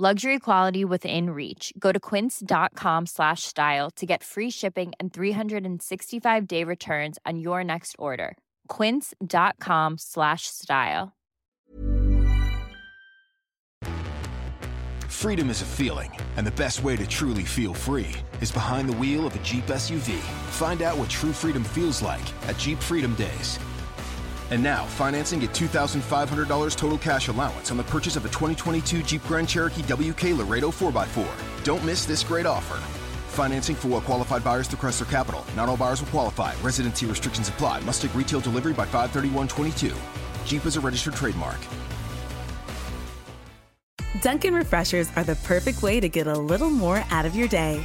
Luxury quality within reach. Go to quince.com slash style to get free shipping and 365 day returns on your next order. Quince.com slash style. Freedom is a feeling, and the best way to truly feel free is behind the wheel of a Jeep SUV. Find out what true freedom feels like at Jeep Freedom Days. And now, financing at $2,500 total cash allowance on the purchase of a 2022 Jeep Grand Cherokee WK Laredo 4x4. Don't miss this great offer. Financing for well qualified buyers through Chrysler Capital. Not all buyers will qualify. Residency restrictions apply. Must take retail delivery by 531.22. Jeep is a registered trademark. Dunkin' Refreshers are the perfect way to get a little more out of your day.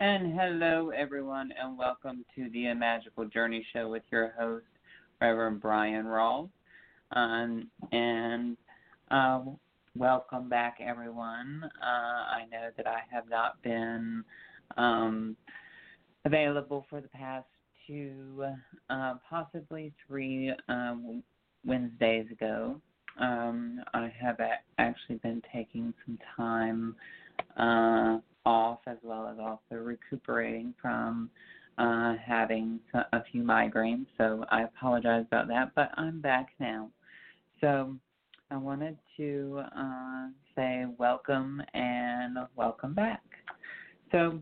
And hello, everyone, and welcome to the Magical Journey Show with your host, Reverend Brian Rawls. Um, and uh, welcome back, everyone. Uh, I know that I have not been um, available for the past two, uh, possibly three um, Wednesdays ago. Um, I have a- actually been taking some time uh, off as well as also recuperating from uh, having a few migraines. So I apologize about that, but I'm back now. So I wanted to uh, say welcome and welcome back. So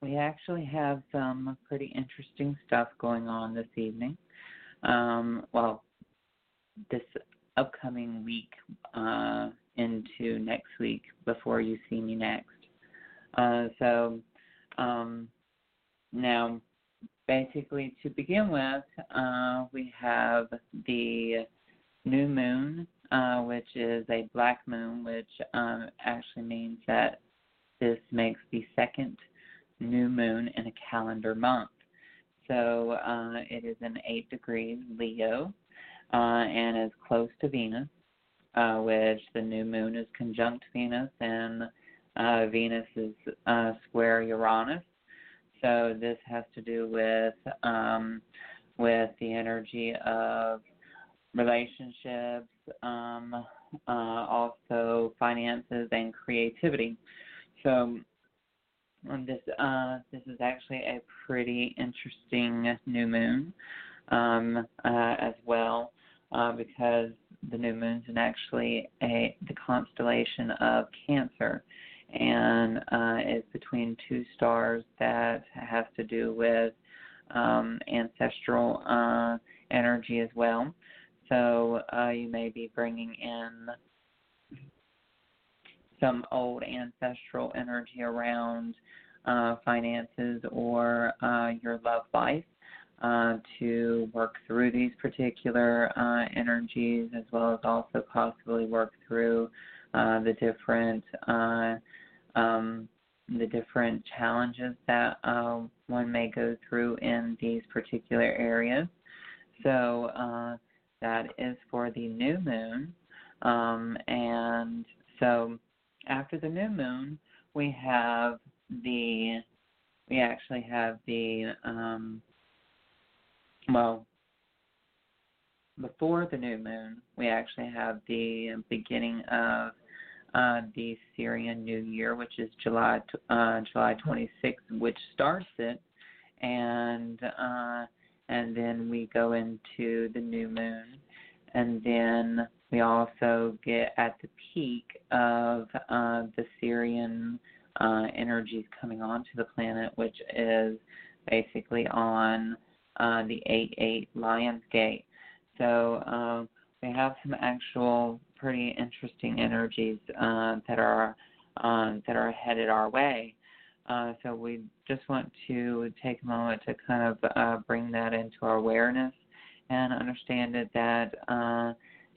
we actually have some pretty interesting stuff going on this evening. Um, well, this upcoming week uh, into next week before you see me next. Uh, so um, now, basically, to begin with, uh, we have the new moon, uh, which is a black moon, which um, actually means that this makes the second new moon in a calendar month. So uh, it is in 8 degrees Leo uh, and is close to Venus, which the new moon is conjunct Venus and uh, Venus is uh, square Uranus. So this has to do with um, with the energy of relationships, um, uh, also finances and creativity. So um, this uh, this is actually a pretty interesting new moon um, uh, as well uh, because the new moon's in actually a the constellation of Cancer and uh, is between two stars that has to do with um, ancestral uh, energy as well. So uh, you may be bringing in some old ancestral energy around uh, finances or uh, your love life uh, to work through these particular uh, energies, as well as also possibly work through uh, the different uh, um, the different challenges that uh, one may go through in these particular areas. So uh, that is for the new moon, um, and so after the new moon, we have the we actually have the um, well before the new moon, we actually have the beginning of uh, the Sirian New Year, which is July uh, July 26th, which starts it, and uh, and then we go into the new moon, and then we also get at the peak of uh, the Sirian uh, energies coming onto the planet, which is basically on uh, the 8 8 Lion's Gate. So um, we have some actual pretty interesting energies uh, that are um, that are headed our way. Uh, so we just want to take a moment to kind of uh, bring that into our awareness and understand it that uh,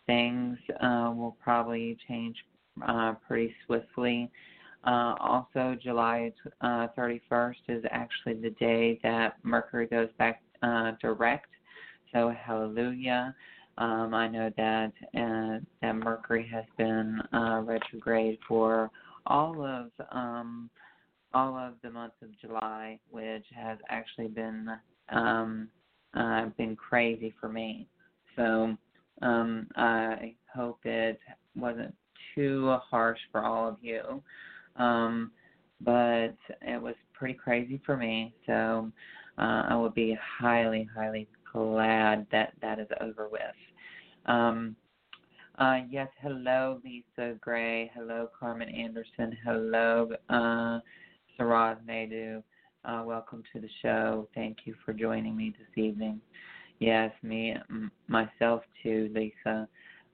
things uh, will probably change uh, pretty swiftly. Also, July uh, 31st is actually the day that Mercury goes back direct. So, hallelujah. Um, I know that uh, that Mercury has been uh, retrograde for all of um, all of the month of July, which has actually been um, uh, been crazy for me. So um, I hope it wasn't too harsh for all of you. Um, but it was pretty crazy for me. So uh, I would be highly, highly glad that that is over with. Um, uh, yes, hello, Lisa Gray. Hello, Carmen Anderson. Hello, uh, Saraz Naidu. Uh, welcome to the show. Thank you for joining me this evening. Yes, me, myself too, Lisa.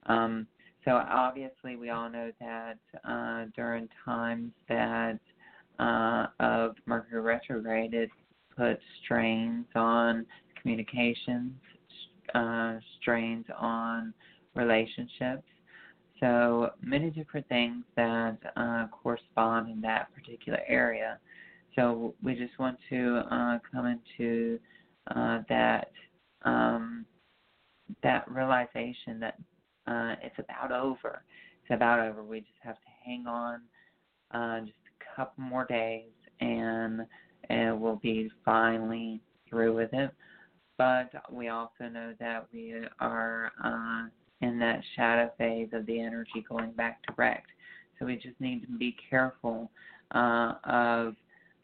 Um, so obviously, we all know that uh, during times that uh, of Mercury retrograde, it puts strains on communications, uh, strains on relationships. So many different things that uh, correspond in that particular area. So we just want to uh, come into uh, that um, that realization that uh, it's about over. It's about over. We just have to hang on uh, just a couple more days, and and we'll be finally through with it. But we also know that we are uh, in that shadow phase of the energy going back direct. So we just need to be careful uh, of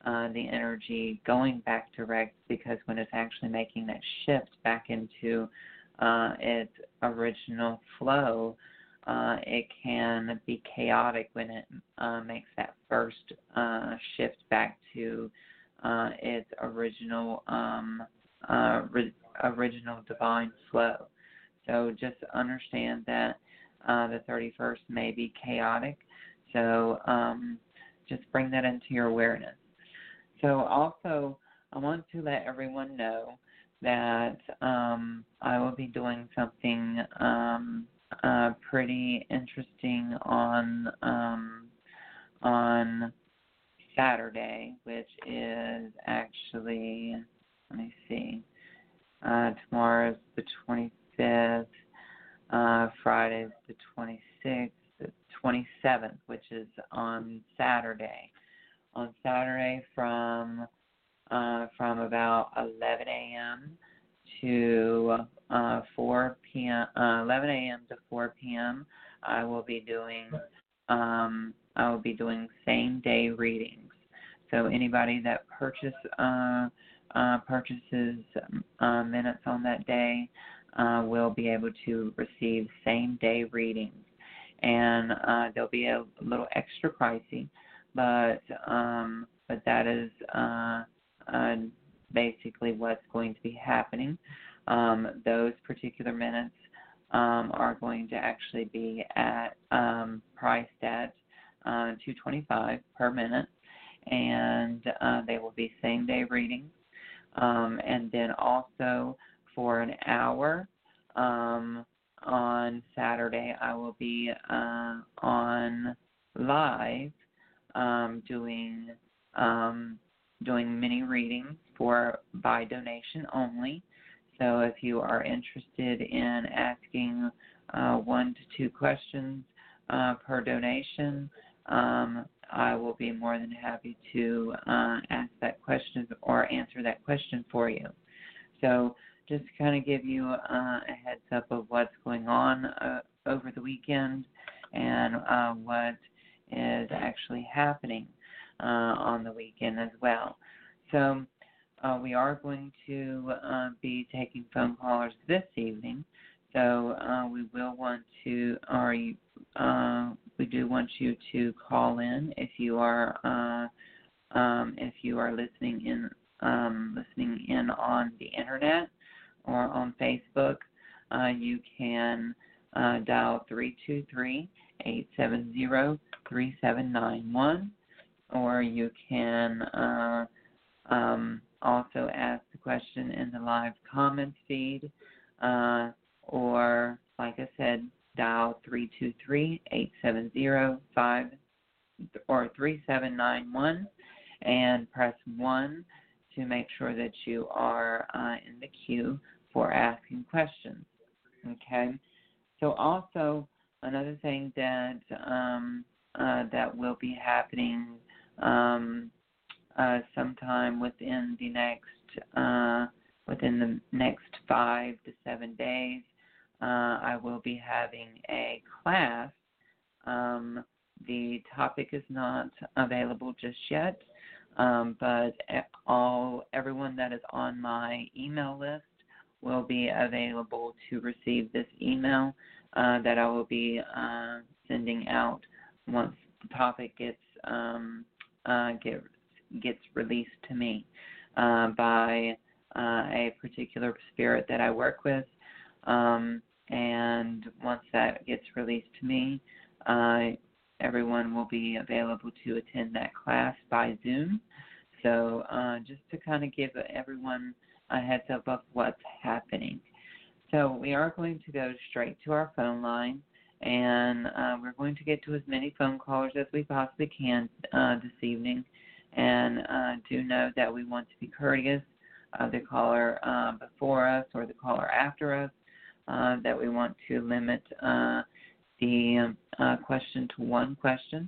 uh, the energy going back direct because when it's actually making that shift back into uh, its original flow, uh, it can be chaotic when it uh, makes that first shift back to its original um, uh, original divine flow. So just understand that uh, the 31st may be chaotic. So um, just bring that into your awareness. So also, I want to let everyone know that um, I will be doing something um, uh, pretty interesting on um, on Saturday, which is actually let me see. Uh, tomorrow is the 25th. Uh, Friday is the 26th. The 27th, which is on Saturday on Saturday from uh, from about 11 a.m. to uh, 4 p.m. Uh, 11 a.m. to 4 p.m. I will be doing um, I will be doing same day readings. So anybody that purchase uh, uh, purchases uh, minutes on that day uh, will be able to receive same day readings, and uh, they'll be a little extra pricey but um, but that is uh, uh, basically what's going to be happening. Um, those particular minutes um, are going to actually be at um, priced at uh, 225 per minute, and uh, they will be same day readings. Um, and then also for an hour um, on Saturday, I will be uh, on live um, doing um, doing mini readings for by donation only. So if you are interested in asking uh, one to two questions uh, per donation, um, I will be more than happy to uh, ask that question or answer that question for you. So just to kind of give you uh, a heads up of what's going on uh, over the weekend and uh, what is actually happening uh, on the weekend as well. So uh, we are going to be taking phone callers this evening. So we will want to, or we do want you to call in if you are, uh, um, if you are listening in, um, listening in on the internet or on Facebook. Uh, you can uh, dial three two three eight seven zero three seven nine one, or you can uh, um, also ask the question in the live comments feed, uh, or like I said, dial 323-870-5 or 3791 and press 1 to make sure that you are uh, in the queue for asking questions. Okay. So also another thing that um, uh, that will be happening um, uh, sometime within the next uh, within the next five to seven days. Uh, I will be having a class. Um, the topic is not available just yet, um, but all everyone that is on my email list will be available to receive this email uh, that I will be uh, sending out once the topic gets um, uh, get gets released to me uh, by uh, a particular spirit that I work with. Um, and once that gets released to me, uh, everyone will be available to attend that class by Zoom. So uh, just to kind of give everyone a heads up of what's happening. So we are going to go straight to our phone line, and uh, we're going to get to as many phone callers as we possibly can uh, this evening and uh, do know that we want to be courteous of the caller uh, before us or the caller after us, uh, that we want to limit uh, the uh, question to one question.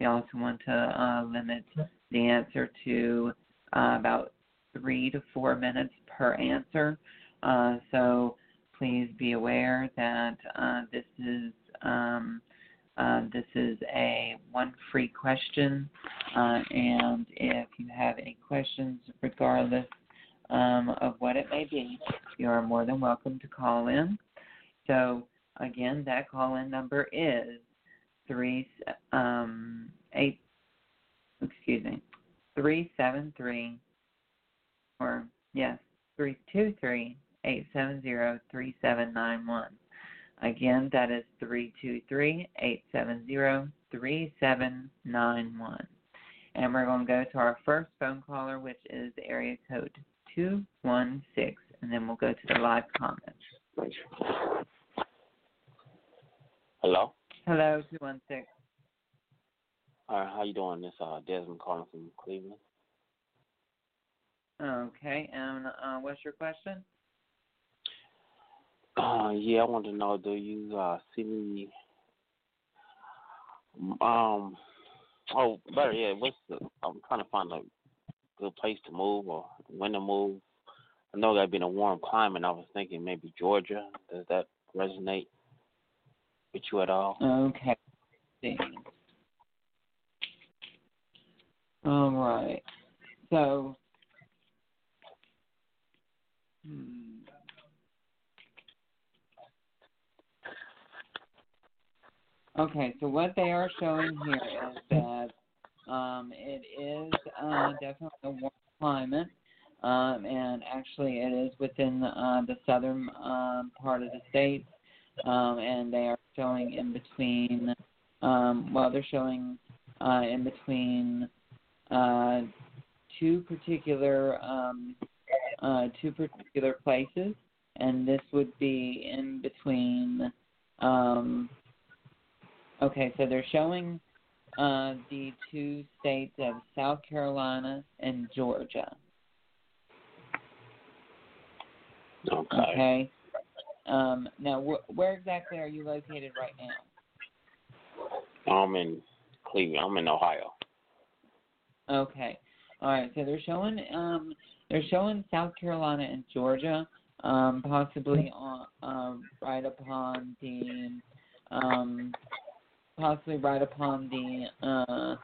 We also want to uh, limit the answer to about three to four minutes per answer. so please be aware that this is um, this is a one free question, and if you have any questions, regardless um, of what it may be, you are more than welcome to call in. So again, that call-in number is three um, eight. Excuse me, three seven three, or yes, three two three eight seven zero three seven nine one. Again, that is 323 870 3791. And we're going to go to our first phone caller, which is area code 216, and then we'll go to the live comments. Hello? Hello, 216. All right, how you doing? This uh Desmond calling from Cleveland. Okay, and uh, what's your question? Uh, yeah, I want to know, do you uh, see me? Um, oh, better yeah. What's the? I'm trying to find a good place to move or when to move. I know that being a warm climate. I was thinking maybe Georgia. Does that resonate with you at all? Okay. All right. So. Hmm. Okay, so what they are showing here is that um, it is uh, definitely a warm climate, um, and actually it is within uh, the southern um, part of the state, um, and they are showing in between. Um, well, they're showing uh, in between uh, two particular um, uh, two particular places, and this would be in between. Um, okay, so they're showing uh, the two states of South Carolina and Georgia. Okay. Okay. Um, now, wh- where exactly are you located right now? I'm in Cleveland. I'm in Ohio. Okay. All right. So they're showing um they're showing South Carolina and Georgia, um, possibly on um right upon the um possibly right upon the uh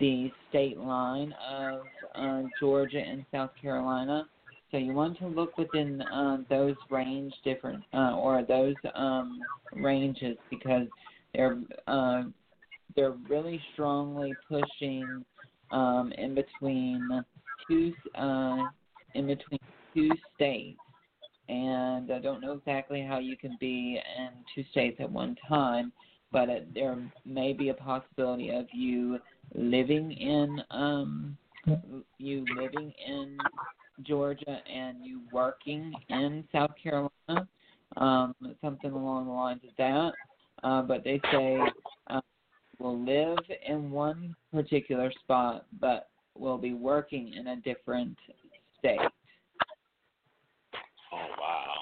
the state line of uh, Georgia and South Carolina. So you want to look within uh, those range different uh, or those um, ranges because they're uh, they're really strongly pushing um, in between two uh, in between two states, and I don't know exactly how you can be in two states at one time, but it, there may be a possibility of you living in um, you living in Georgia and you working in South Carolina, um, something along the lines of that. Uh, but they say uh, will live in one particular spot, but will be working in a different state. Oh wow.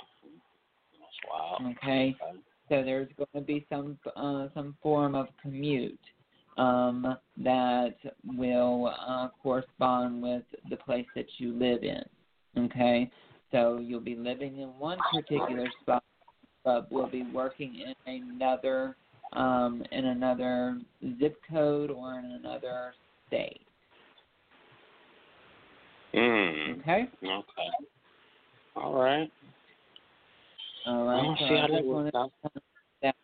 That's wow. Okay, so there's going to be some uh, some form of commute um, that will uh, correspond with the place that you live in. Okay, so you'll be living in one particular spot, but will be working in another um, in another zip code or in another state. Mm. Okay. Okay. All right. All right. So see I just wanted that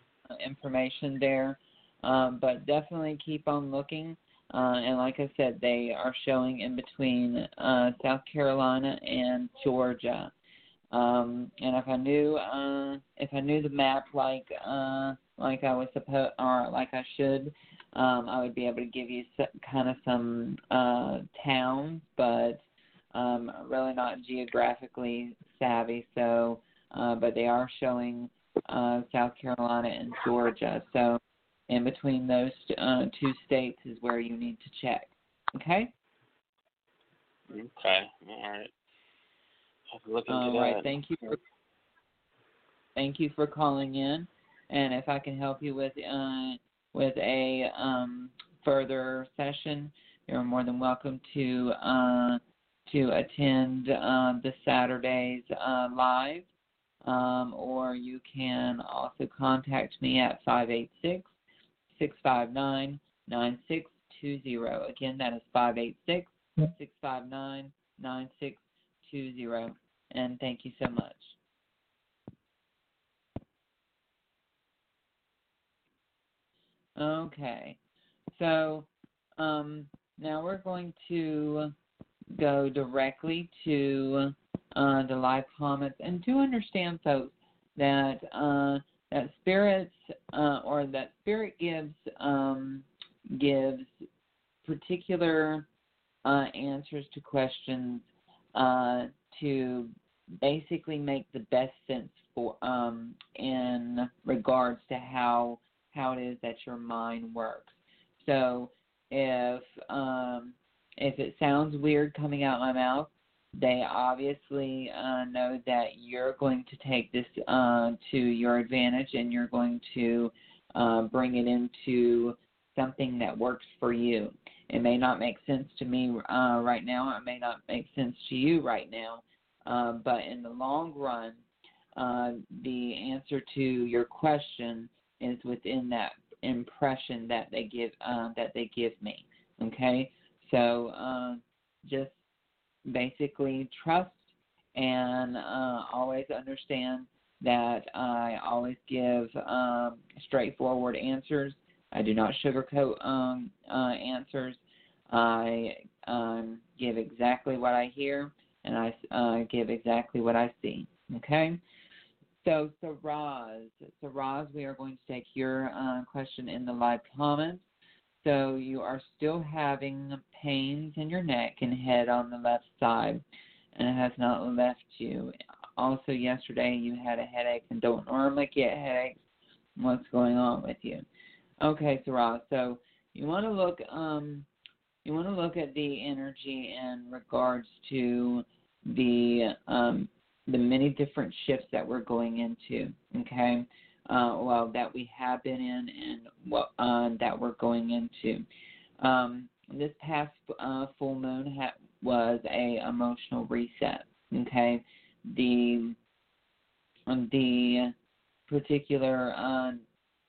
information there, um, but definitely keep on looking. Uh, and like I said, they are showing in between uh, South Carolina and Georgia. Um, and if I knew, uh, if I knew the map like uh, like I was supposed or like I should, um, I would be able to give you s kind of some uh, towns, but um, really not geographically savvy. So, uh, but they are showing uh, South Carolina and Georgia. So, in between those uh, two states is where you need to check. Okay. Okay. All right. Have to look into All that. Thank you for thank you for calling in, and if I can help you with uh, with a um, further session, you're more than welcome to uh, to attend uh, the Saturdays uh, live, um, or you can also contact me at 586 659 9620. Again, that is 586 659 9620. And thank you so much. Okay. So um, now we're going to go directly to uh, the live comments and to understand, folks, that uh, that spirits uh, or that spirit gives um, gives particular uh, answers to questions uh, to basically make the best sense for um, in regards to how how it is that your mind works. So if um, if it sounds weird coming out my mouth, they obviously uh, know that you're going to take this uh, to your advantage and you're going to uh, bring it into something that works for you. It may not make sense to me uh, right now. It may not make sense to you right now. Uh, but in the long run, uh, the answer to your question is within that impression that they give uh, that they give me. Okay, so uh, just basically trust and uh, always understand that I always give um, straightforward answers. I do not sugarcoat um, uh, answers. I um, give exactly what I hear, and I uh, give exactly what I see. Okay. So, Saraz, Saraz, we are going to take your uh, question in the live comments. So you are still having pains in your neck and head on the left side, and it has not left you. Also, yesterday you had a headache and don't normally get headaches. What's going on with you? Okay, Sarah. So you want to look um you want to look at the energy in regards to the um the many different shifts that we're going into. Okay, uh, well that we have been in and what uh, that we're going into. Um, this past uh, full moon ha- was a emotional reset. Okay, the the particular uh,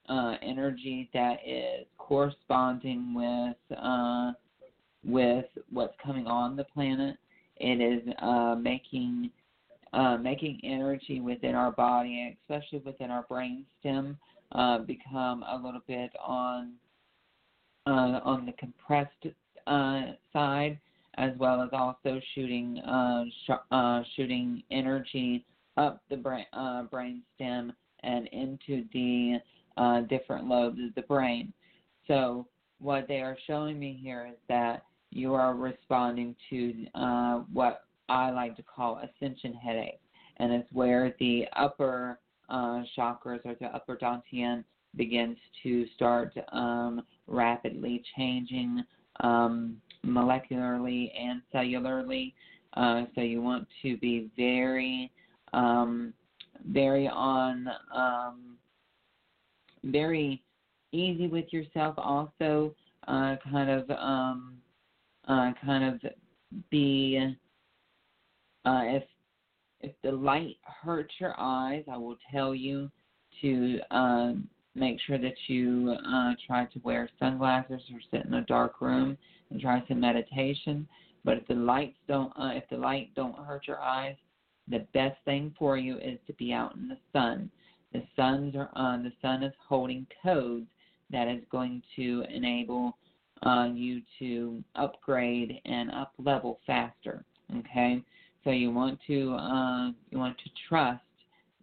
uh, energy that is corresponding with uh, with what's coming on the planet. It is uh, making uh, making energy within our body, especially within our brain stem, uh, become a little bit on uh, on the compressed uh, side, as well as also shooting uh, sh- shooting energy up the brain brain stem and into the different lobes of the brain. So what they are showing me here is that you are responding to what I like to call ascension headache, and it's where the upper uh, chakras or the upper dantian begins to start um, rapidly changing um, molecularly and cellularly. Uh, so you want to be very, um, very on, um, very easy with yourself. Also, uh, kind of, um, uh, kind of be uh, if if the light hurts your eyes, I will tell you to uh, make sure that you uh, try to wear sunglasses or sit in a dark room and try some meditation. But if the lights don't, uh, if the light don't hurt your eyes, the best thing for you is to be out in the sun. The suns are uh, the sun is holding codes that is going to enable uh, you to upgrade and up level faster. Okay, so you want to uh, you want to trust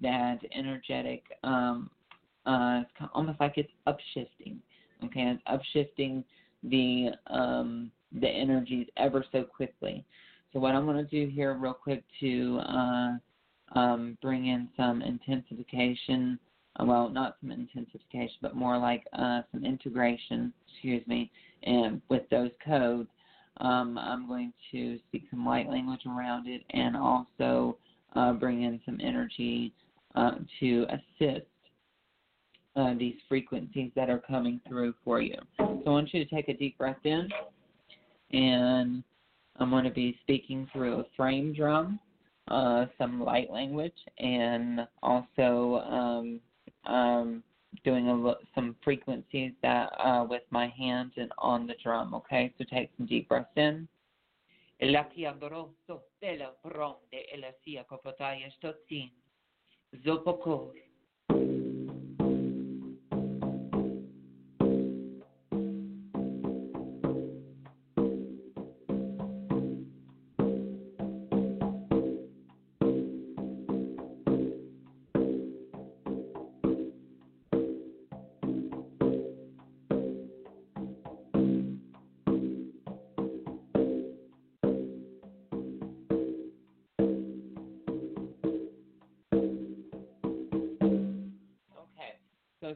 that energetic. Um, uh, almost like it's upshifting. Okay, it's upshifting the um, the energies ever so quickly. So what I'm going to do here, real quick, to uh, um, bring in some intensification. Uh, well, not some intensification, but more like uh, some integration. Excuse me, and with those codes, um, I'm going to speak some light language around it and also uh, bring in some energy uh, to assist uh, these frequencies that are coming through for you. So I want you to take a deep breath in, and I'm going to be speaking through a frame drum, uh, some light language, and also um, um, doing a, some frequencies that uh, with my hands and on the drum. Okay, so take some deep breaths in.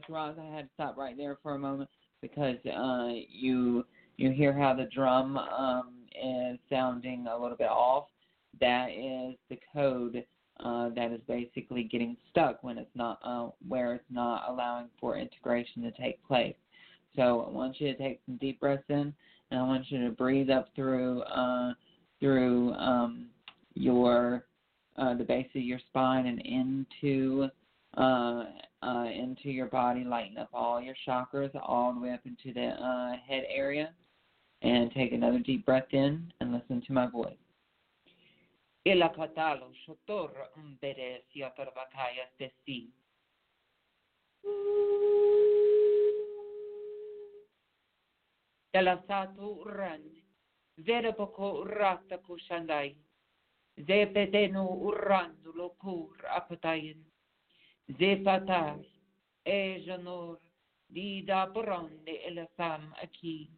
Roz, I had to stop right there for a moment because uh, you you hear how the drum um, is sounding a little bit off. That is the code uh, that is basically getting stuck when it's not uh, where it's not allowing for integration to take place. So I want you to take some deep breaths in, and I want you to breathe up through uh, through um, your uh, the base of your spine and into uh, into your body, lighten up all your chakras all the way up into the uh, head area. And take another deep breath in and listen to my voice. Shotor kushandai. Zepedenu apatayin. Zefatar, Ejanor, Dida Poronde, Elafam, aqui.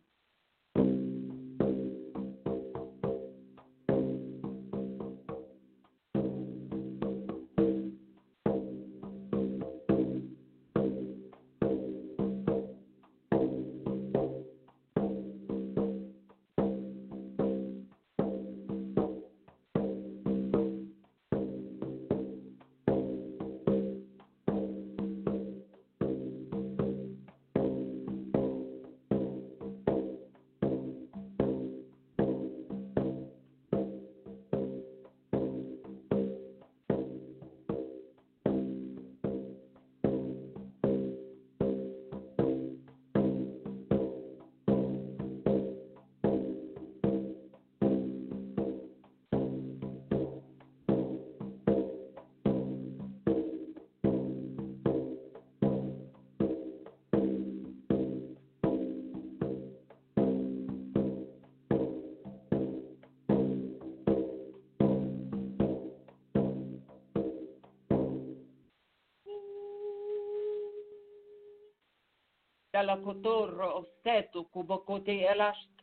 Kubokote elast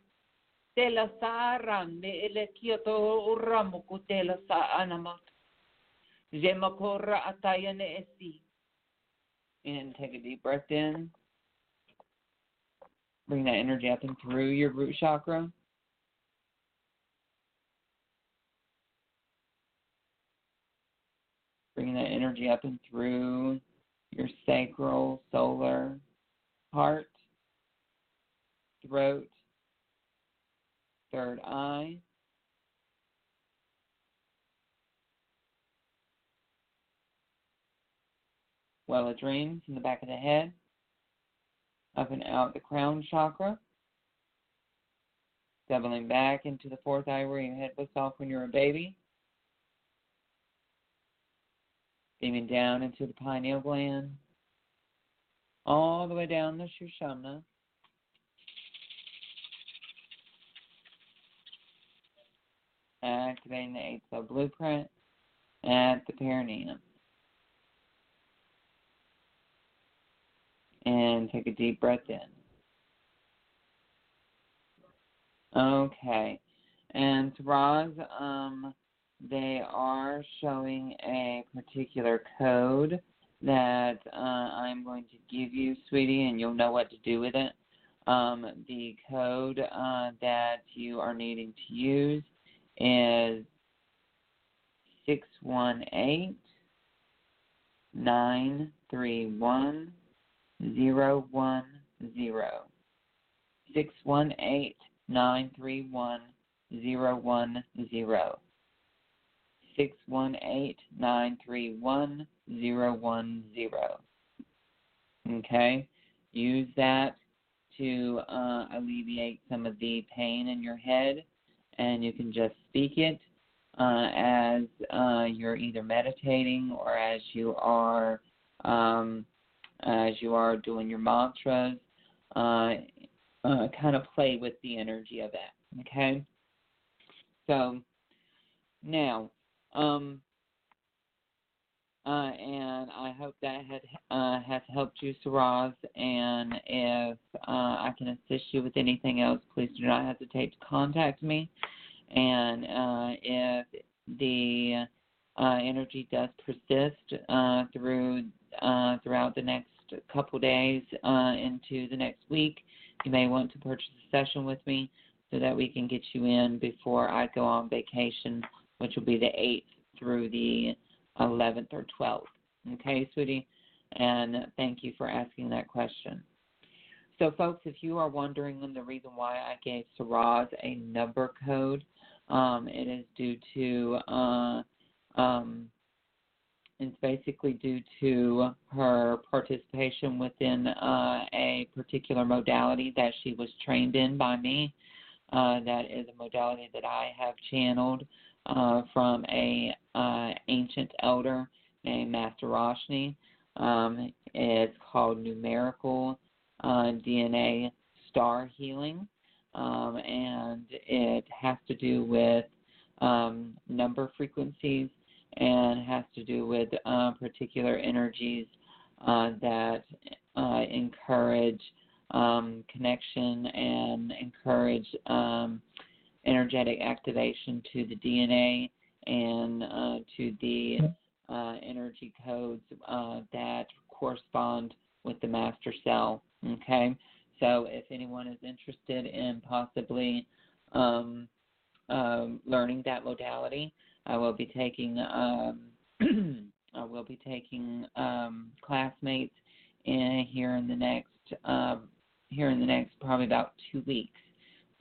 tela ele kioto anamat. Jemakora atayane esi. And take a deep breath in. Bring that energy up and through your root chakra. Bringing that energy up and through your sacral, solar, heart, throat, third eye, well of dreams in the back of the head, up and out the crown chakra, doubling back into the fourth eye where your head was off when you were a baby, beaming down into the pineal gland, all the way down the Shushana. Activating the eight cell blueprint at the perineum. And take a deep breath in. Okay. And Roz, um, they are showing a particular code that uh, I'm going to give you, sweetie, and you'll know what to do with it. Um, the code uh, that you are needing to use is 618 931 010. 618 931 010. 618 931 Okay? Use that to uh, alleviate some of the pain in your head, and you can just speak it uh, as uh, you're either meditating or as you are um, as you are doing your mantras. Uh, uh, kind of play with the energy of that. Okay. So now, um, uh, and I hope that had, uh, has helped you, Saraz. And if uh, I can assist you with anything else, please do not hesitate to contact me. And uh, if the uh, energy does persist uh, through throughout the next couple days into the next week, you may want to purchase a session with me so that we can get you in before I go on vacation, which will be the 8th through the 11th or 12th. Okay, sweetie? And thank you for asking that question. So, folks, if you are wondering the reason why I gave Saraz a number code, um, it is due to, uh, um, it's basically due to her participation within uh, a particular modality that she was trained in by me. Uh, that is a modality that I have channeled uh, from a uh, ancient elder named Master Roshni. Um, it's called numerical uh, DNA star healing, um, and it has to do with um, number frequencies and has to do with uh, particular energies uh, that uh, encourage um, connection and encourage um, energetic activation to the DNA and uh, to the uh, energy codes uh, that correspond with the master cell. Okay, so if anyone is interested in possibly um, um, learning that modality, I will be taking um, I will be taking um, classmates in here in the next um, here in the next probably about two weeks.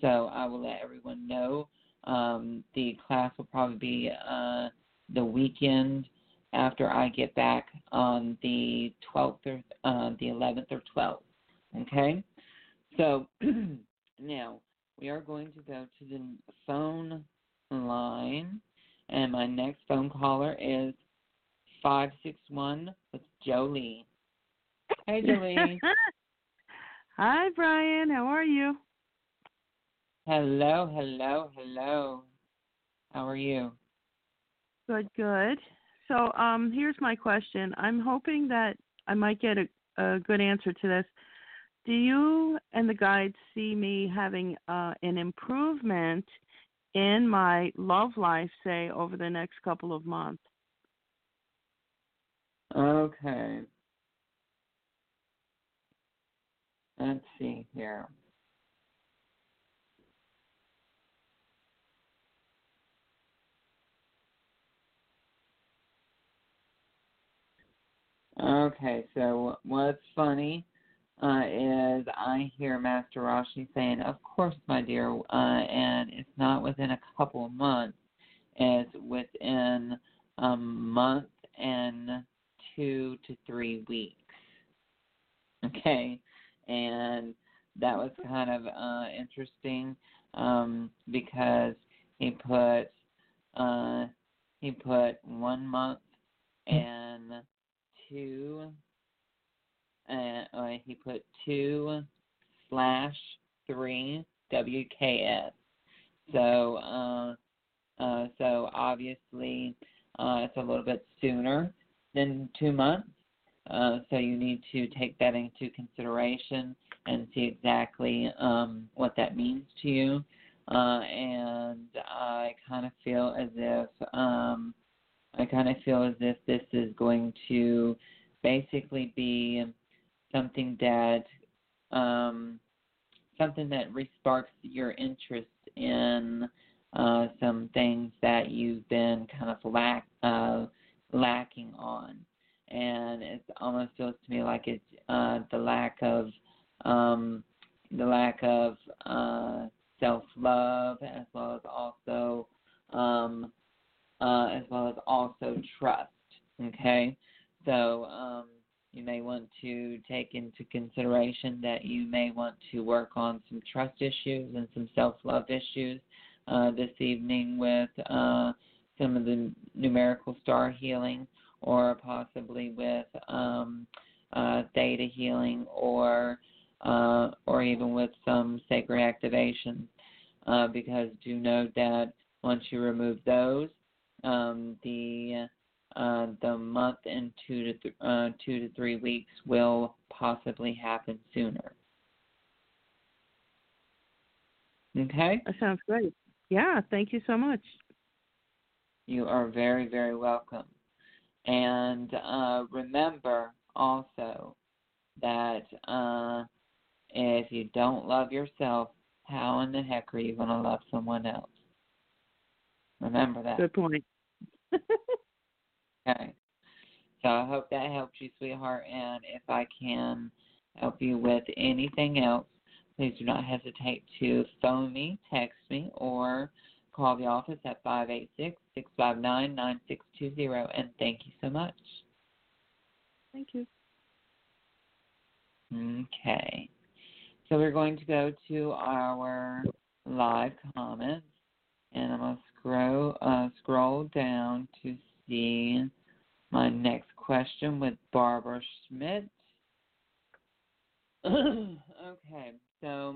So I will let everyone know. Um, the class will probably be uh, the weekend after I get back on the 12th or uh, the 11th or 12th. Okay? So now we are going to go to the phone line, and my next phone caller is 561 with Jolie. Hey, Jolie. Hi, Bryan. How are you? Hello, hello, hello. How are you? Good, good. So, um, here's my question. I'm hoping that I might get a, a good answer to this. Do you and the guides see me having uh, an improvement in my love life, say, over the next couple of months? Okay. Let's see here. Okay, so what's funny uh, is I hear Master Roshi saying, "Of course, my dear," uh, and it's not within a couple of months; it's within a month and two to three weeks. Okay, and that was kind of uh, interesting um, because he put uh, he put one month and two uh, he put two slash three WKS. So uh, uh, so obviously uh, it's a little bit sooner than two months. Uh, so you need to take that into consideration and see exactly um, what that means to you. Uh, and I kind of feel as if um, I kind of feel as if this is going to basically be something that um, something that resparks your interest in uh, some things that you've been kind of lack uh, lacking on, and it almost feels to me like it's uh, the lack of um, the lack of uh, self love as well as also um, uh, as well as also trust. Okay, so um, you may want to take into consideration that you may want to work on some trust issues and some self love issues uh, this evening with uh, some of the numerical star healing or possibly with um, uh, theta healing or uh, or even with some sacred activation uh, because do note that once you remove those um, the uh, the month and two to th- uh, two to three weeks will possibly happen sooner. Okay. That sounds great. Yeah, thank you so much. You are very, very welcome. And uh, remember also that uh, if you don't love yourself, how in the heck are you going to love someone else? Remember that. Good point. okay. So I hope that helped you, sweetheart. And if I can help you with anything else, please do not hesitate to phone me, text me, or Call the office at 586 659 9620. And thank you so much. Thank you. Okay. So we're going to go to our live comments. And I'm going to scroll, uh, scroll down to see my next question with Barbara Schmidt. okay, so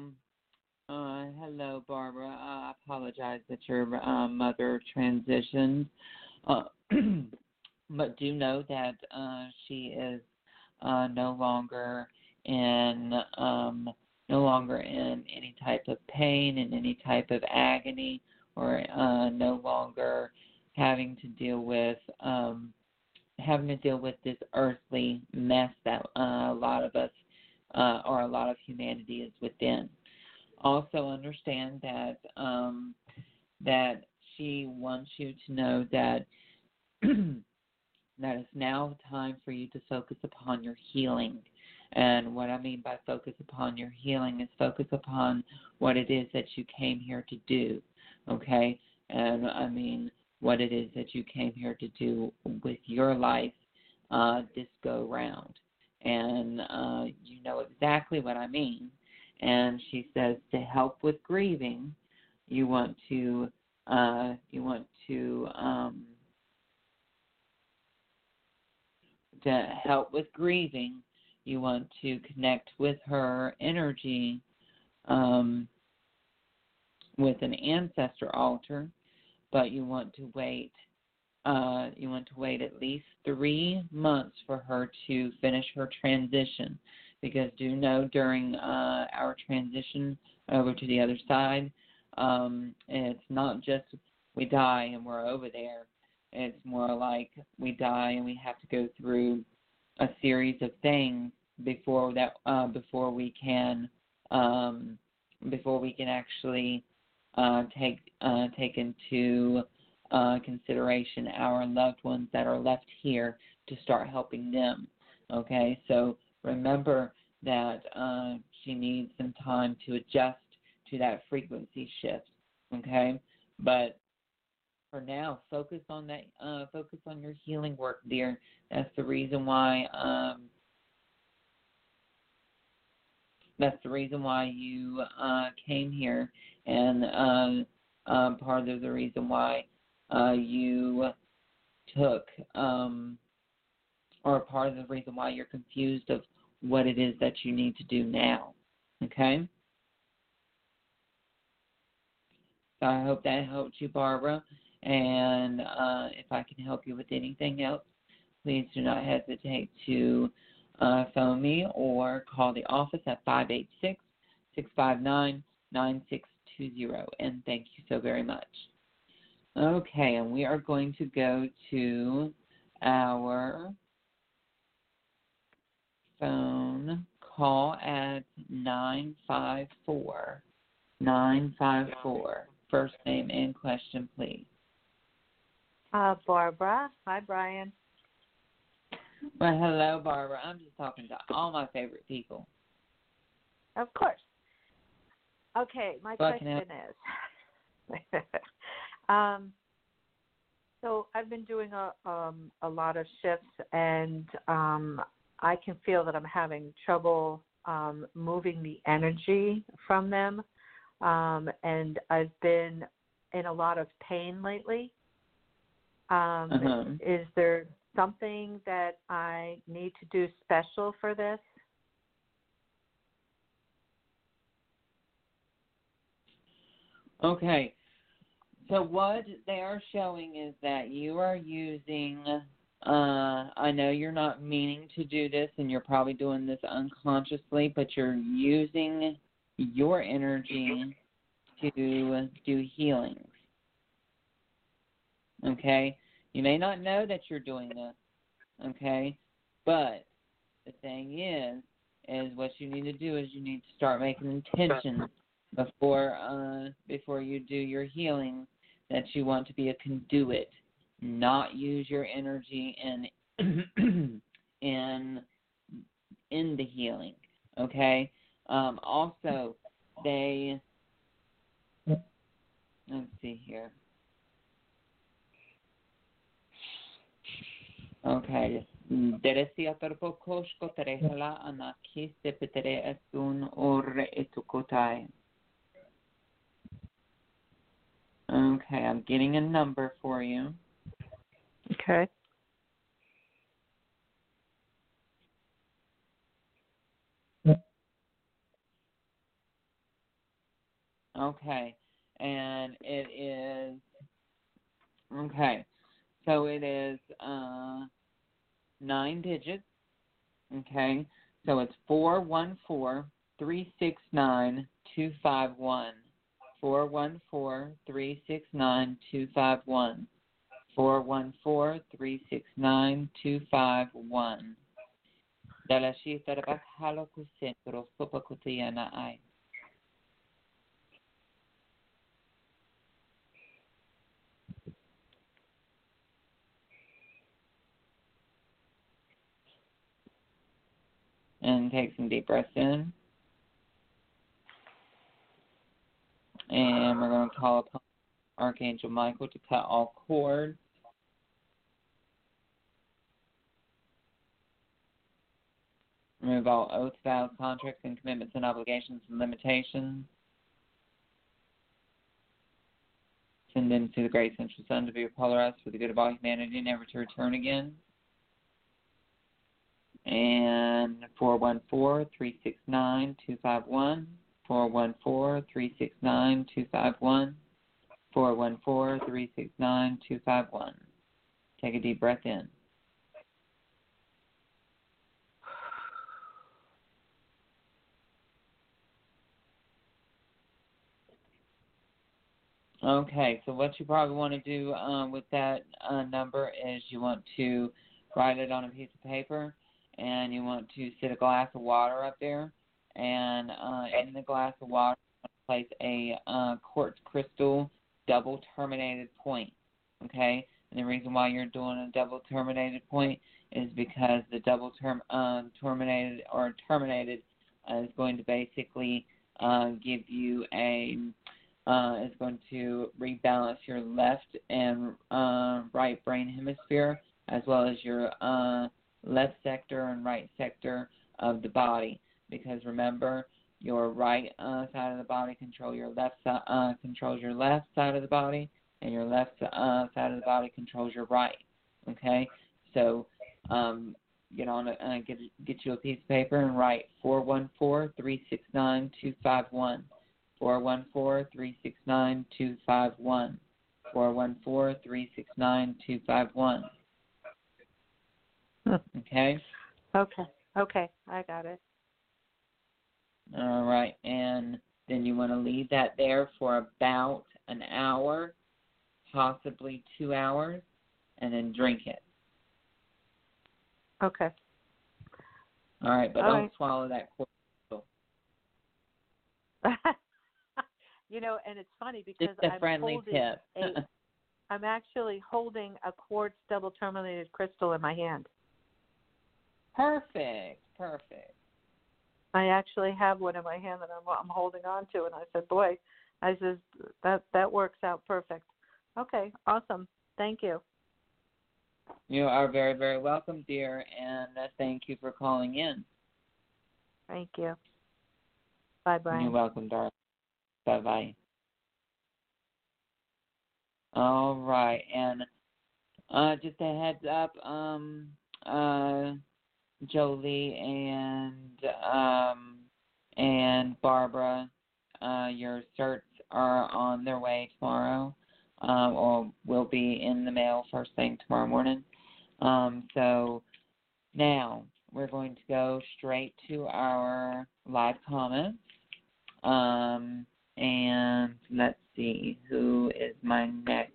uh, hello, Barbara. I apologize that your uh, mother transitioned, uh, but do know that uh, she is uh, no longer in um, no longer in any type of pain and any type of agony, or uh, no longer having to deal with um, having to deal with this earthly mess that uh, a lot of us uh, or a lot of humanity is within. Also, understand that um, that she wants you to know that that it's now time for you to focus upon your healing. And what I mean by focus upon your healing is focus upon what it is that you came here to do. Okay? And I mean what it is that you came here to do with your life uh, this go round. And uh, you know exactly what I mean. And she says to help with grieving, you want to uh, you want to um, to help with grieving. You want to connect with her energy um, with an ancestor altar, but you want to wait. Uh, you want to wait at least three months for her to finish her transition, because do know during uh, our transition over to the other side, um, it's not just we die and we're over there. It's more like we die and we have to go through a series of things before that uh, before we can um, before we can actually uh, take uh, take into uh, consideration our loved ones that are left here to start helping them. Okay, so remember that uh, she needs some time to adjust to that frequency shift. Okay, but for now, focus on that. Uh, focus on your healing work, dear. That's the reason why. Um, that's the reason why you uh, came here, and uh, um, part of the reason why uh, you took, um, or part of the reason why you're confused of what it is that you need to do now. Okay. So I hope that helped you, Barbara. And uh, if I can help you with anything else, please do not hesitate to uh, phone me or call the office at 586 659 9620. And thank you so very much. Okay, and we are going to go to our phone call at 954 954. First name and question, please. Uh, Barbara. Hi, Bryan. Well, hello, Barbara. I'm just talking to all my favorite people. Of course. Okay, my question can is, um, so I've been doing a um, a lot of shifts, and um, I can feel that I'm having trouble um, moving the energy from them, um, and I've been in a lot of pain lately. Um, Uh-huh. Is there something that I need to do special for this? Okay. So what they are showing is that you are using uh I know you're not meaning to do this and you're probably doing this unconsciously, but you're using your energy to do healings. Okay? You may not know that you're doing this, okay? But the thing is is what you need to do is you need to start making intentions before uh before you do your healing that you want to be a conduit, not use your energy in in in the healing. Okay? Um also they let's see here. Okay. Deresi atarpokoshko terehala anakis tepetere esun orre etukotai. Okay, I'm getting a number for you. Okay. Okay, and it is okay. So it is uh, nine digits. Okay, So it's four one four three six nine two five one. Four one four three six nine two five one. Four one four three six nine two five one. Dalashi tarabak halo kusentro sopa kutiyana ai. And take some deep breaths in. And we're going to call upon Archangel Michael to cut all cords. Remove all oaths, vows, contracts, and commitments and obligations and limitations. Send them to the great central sun to be polarized for the good of all humanity, never to return again and 414-369-251, 414-369-251, 414-369-251. Take a deep breath in. Okay, so what you probably want to do um, with that uh, number is you want to write it on a piece of paper and you want to sit a glass of water up there, and uh, in the glass of water, place a uh, quartz crystal double terminated point. Okay, and the reason why you're doing a double terminated point is because the double term uh, terminated or terminated uh, is going to basically uh, give you a uh, is going to rebalance your left and uh, right brain hemisphere as well as your uh, left sector and right sector of the body. Because remember, your right uh, side of the body control your left uh, controls your left side of the body, and your left uh, side of the body controls your right. Okay, so um, get on uh, get get you a piece of paper and write four one four three six nine two five one. Four one four three six nine two five one. Four one four three six nine two five one. Okay. Okay. Okay. I got it. All right. And then you want to leave that there for about an hour, possibly two hours, and then drink it. Okay. All right, but All don't right. swallow that cordial. you know, and it's funny because Just a I'm friendly holding tip. a, I'm actually holding a quartz double terminated crystal in my hand. Perfect. Perfect. I actually have one in my hand that I'm I'm holding on to, and I said, "Boy," I says that that works out perfect. Okay, awesome. Thank you. You are very, very welcome, dear, and uh, thank you for calling in. Thank you. Bye, Bryan. You're welcome, darling. Bye bye. All right, and uh, just a heads up, um, uh, Jolie and um, and Barbara, uh, your certs are on their way tomorrow, um, or will be in the mail first thing tomorrow morning. Um, so now we're going to go straight to our live comments. Um, and let's see who is my next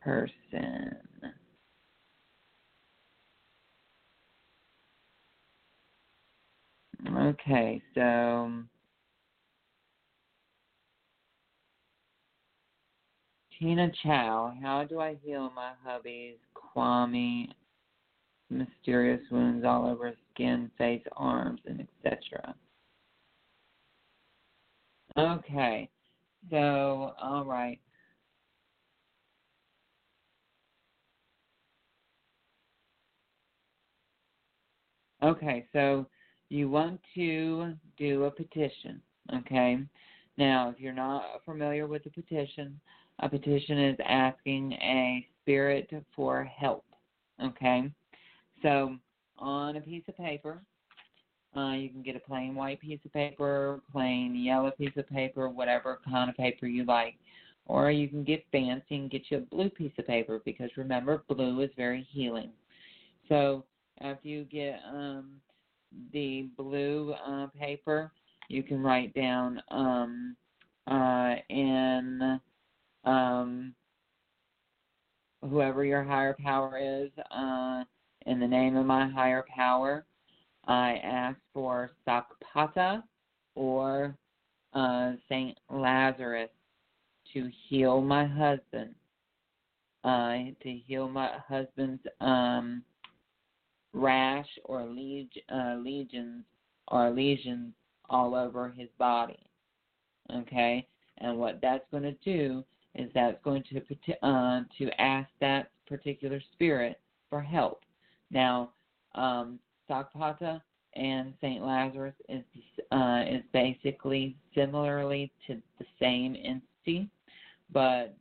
person. Okay, so Tina Chow, how do I heal my hubby's Kwame mysterious wounds all over skin, face, arms, and etc. Okay, so all right. Okay, so you want to do a petition, okay? Now, if you're not familiar with a petition, a petition is asking a spirit for help, okay? So, on a piece of paper, uh, you can get a plain white piece of paper, plain yellow piece of paper, whatever kind of paper you like. Or you can get fancy and get you a blue piece of paper because remember, blue is very healing. So after you get um, the blue uh, paper, you can write down um, uh, in um, whoever your higher power is, uh, in the name of my higher power, I ask for Sakpata or uh, Saint Lazarus to heal my husband, uh, to heal my husband's um, rash or uh, legions or lesions all over his body. Okay, and what that's going to do is that's going to uh, to ask that particular spirit for help. Now, um, Sakpata and Saint Lazarus is uh, is basically similarly to the same entity, but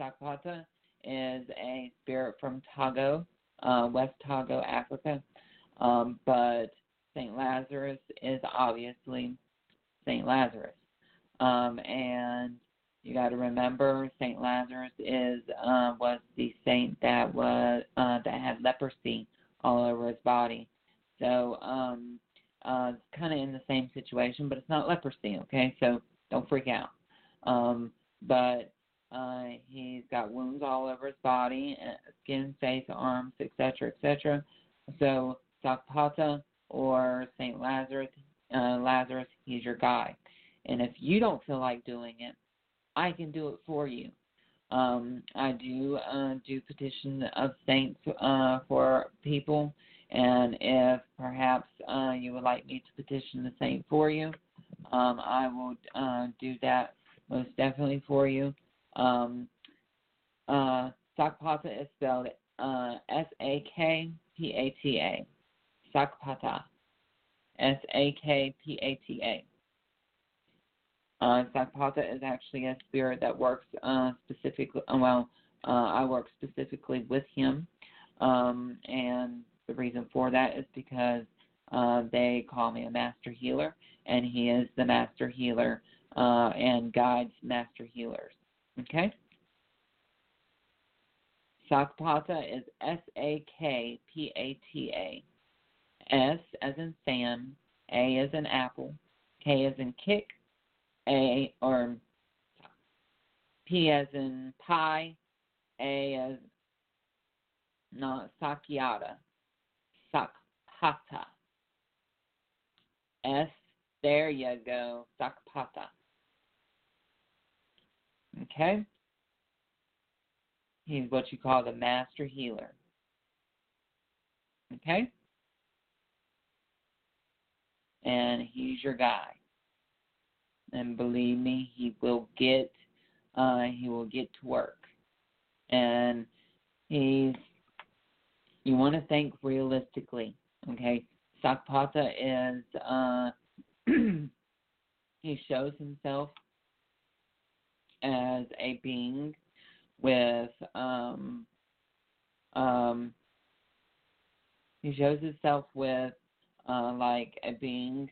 Sakpata is a spirit from Togo, uh, West Togo, Africa, um, but Saint Lazarus is obviously Saint Lazarus, um, and you got to remember Saint Lazarus is uh, was the saint that was uh, that had leprosy all over his body. So um, uh, it's kind of in the same situation, but it's not leprosy. Okay, so don't freak out. Um, but uh, he's got wounds all over his body, uh, skin, face, arms, etc., etc. So Sakpata or Saint Lazarus, uh, Lazarus, he's your guy. And if you don't feel like doing it, I can do it for you. Um, I do uh, do petition of saints uh, for people, and if perhaps uh, you would like me to petition the saint for you, um, I will uh, do that most definitely for you. Um, uh, Sakpata is spelled uh, S A K P A T A. Sakpata. S A K P A T A. Uh, Sakpata is actually a spirit that works uh, specifically, uh, well, uh, I work specifically with him. Um, and the reason for that is because uh, they call me a master healer, and he is the master healer uh, and guides master healers. Okay? Sakpata is S A K P A T A. S as in Sam, A as in apple, K as in kick, a or P as in pie, A as not Sakyata, Sakpata. S, there you go, Sakpata. Okay? He's what you call the master healer. Okay? And he's your guy and believe me, he will get uh, he will get to work. And he's you want to think realistically, okay? Sakpata is uh, he shows himself as a being with um um he shows himself with uh like a being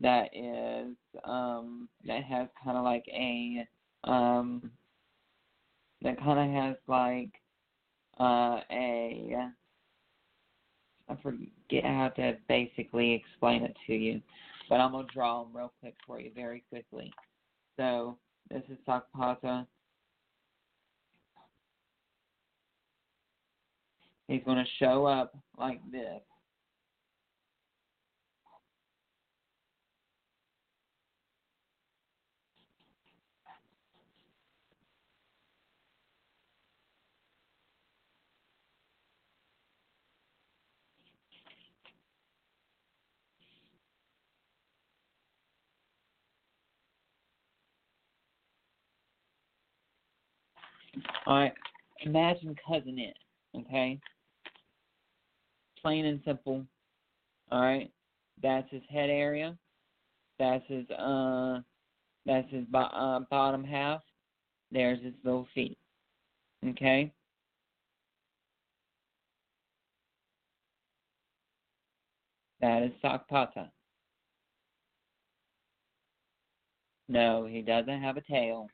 that is um that has kind of like a um that kind of has like uh a I forget how to basically explain it to you, but I'm gonna draw them real quick for you, very quickly. So this is Sakpata. He's gonna show up like this. All right. Imagine cousin it, okay? Plain and simple. All right. That's his head area. That's his uh. That's his bo- uh, bottom half. There's his little feet. Okay. That is Sakpata. No, he doesn't have a tail.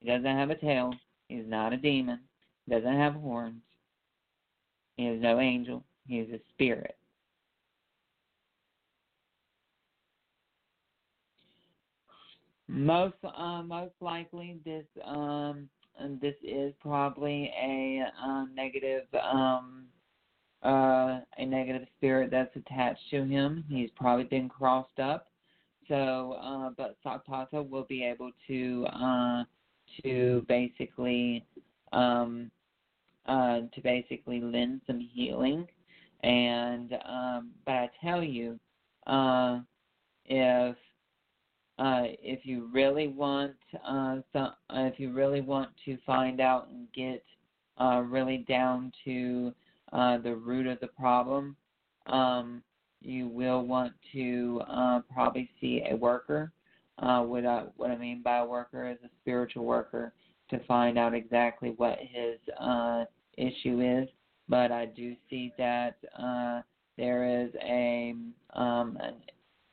He doesn't have a tail. He's not a demon. He doesn't have horns. He is no angel. He is a spirit. Most uh, most likely, this um, this is probably a uh, negative um, uh, a negative spirit that's attached to him. He's probably been crossed up. So, uh, but Sakpata will be able to uh, to basically um uh to basically lend some healing and um but I tell you uh if uh, if you really want uh, some, uh, if you really want to find out and get uh, really down to uh, the root of the problem, um, you will want to uh, probably see a worker. Uh, what I what I mean by a worker is a spiritual worker to find out exactly what his uh, issue is. But I do see that uh, there is a um, an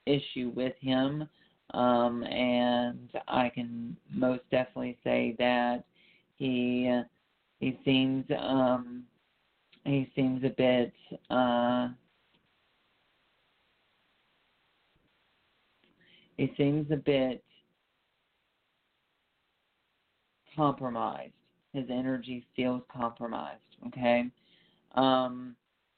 issue with him um, and I can most definitely say that he he seems um, he seems a bit uh, it seems a bit compromised. His energy feels compromised. Okay. Um,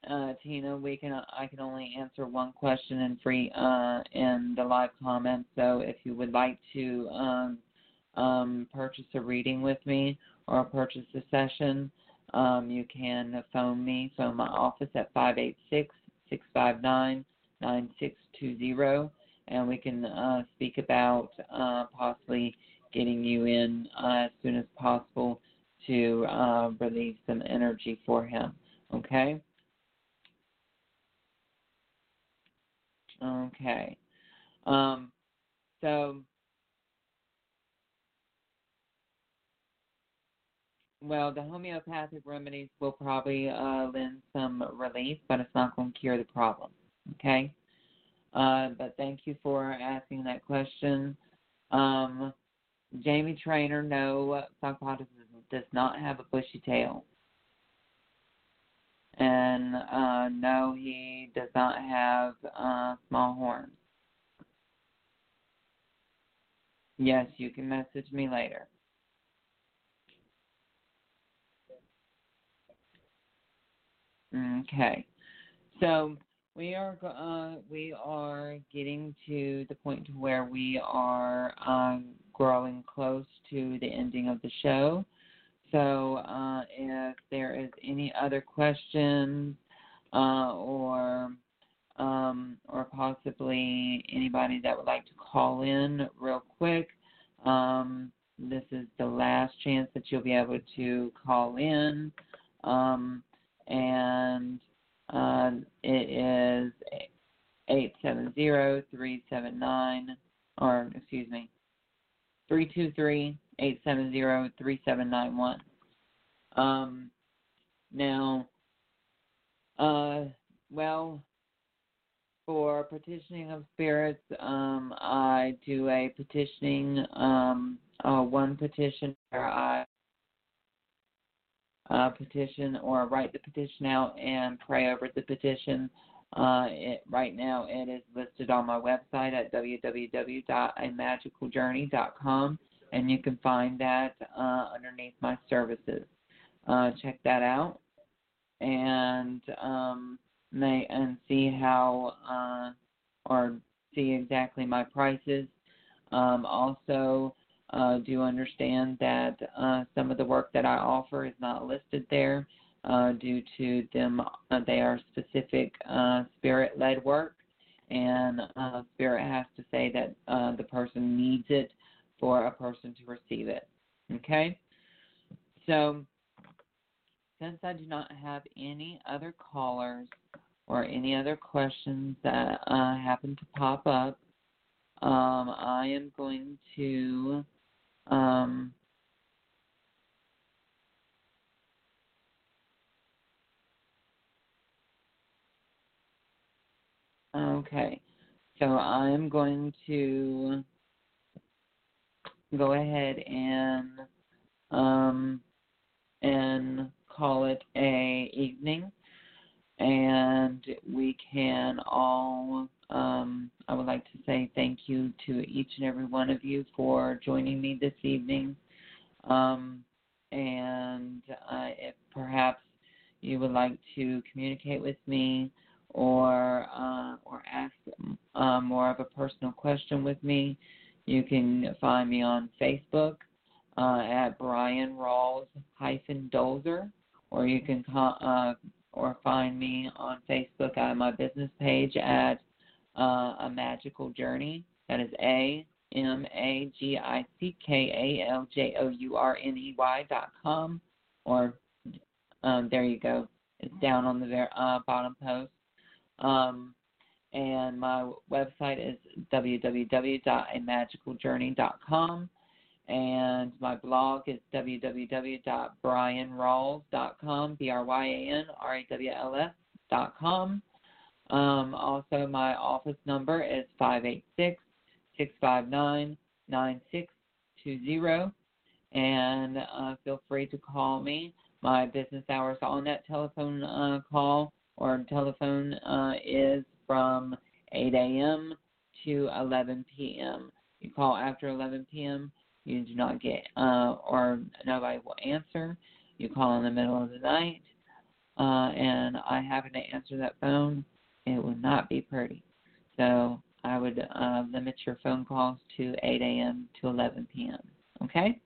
uh, Tina, we can I can only answer one question in free uh, in the live comments. So if you would like to um, um, purchase a reading with me or purchase a session, um, you can phone me, phone my office at 586 659 9620 and we can uh, speak about uh, possibly getting you in uh, as soon as possible to uh, release some energy for him. Okay. Okay. Um, so, well, the homeopathic remedies will probably uh, lend some relief, but it's not going to cure the problem. Okay. Uh, but thank you for asking that question. Um, Jamie Trainer, no, Sakpata does not have a bushy tail. And uh, no, he does not have uh, small horns. Yes, you can message me later. Okay, so we are uh, we are getting to the point where we are um, growing close to the ending of the show. So uh, if there is any other questions uh, or um, or possibly anybody that would like to call in real quick, um, this is the last chance that you'll be able to call in. Um, and uh, it is 870-379, or excuse me, 323 870-3791. Um, now, uh, well, for petitioning of spirits, um, I do a petitioning, um, uh, one petition where I uh, petition or write the petition out and pray over the petition. Uh, it, right now, it is listed on my website at www.amagickaljourney.com and you can find that uh, underneath my services. Uh, check that out and um, may and see how uh, or see exactly my prices. Um, also, uh, do understand that uh, some of the work that I offer is not listed there uh, due to them. Uh, they are specific uh, spirit-led work, and uh, spirit has to say that the person needs it for a person to receive it. Okay? So, since I do not have any other callers or any other questions that happen to pop up, um, I am going to um, Okay, so I'm going to go ahead and um, and call it a evening, and we can all um, I would like to say thank you to each and every one of you for joining me this evening. Um, and uh, if perhaps you would like to communicate with me or uh, or ask uh, more of a personal question with me, you can find me on Facebook uh, at Bryan Rawls hyphen Dozer, or you can uh, or find me on Facebook at my business page at uh, A Magical Journey. That is A M A G I C K A L J O U R N E Y dot com, or um, there you go. It's down on the very, uh, bottom post. Um, and my website is www.amagickaljourney.com and my blog is www.bryanrawls.com, B-R-Y-A-N-R-A-W-L-S.com. Um, also, my office number is 586 659 9620, and uh, feel free to call me. My business hours on that telephone uh, call or telephone uh, is from 8 a.m. to 11 p.m. You call after 11 p.m., you do not get, uh, or nobody will answer. You call in the middle of the night, uh, and I happen to answer that phone. It will not be pretty. So I would uh, limit your phone calls to 8 a.m. to 11 p.m. Okay?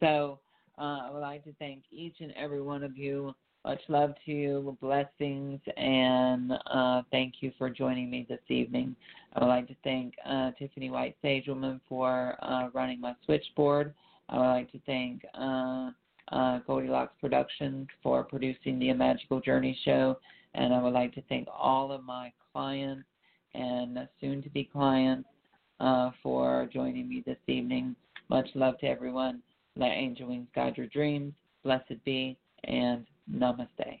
So uh, I would like to thank each and every one of you. Much love to you, blessings, and uh, thank you for joining me this evening. I would like to thank uh, Tiffany White Sagewoman for uh, running my switchboard. I would like to thank uh, Goldilocks Productions for producing the Magical Journey show. And I would like to thank all of my clients and soon to be clients uh, for joining me this evening. Much love to everyone. Let angel wings guide your dreams. Blessed be and namaste.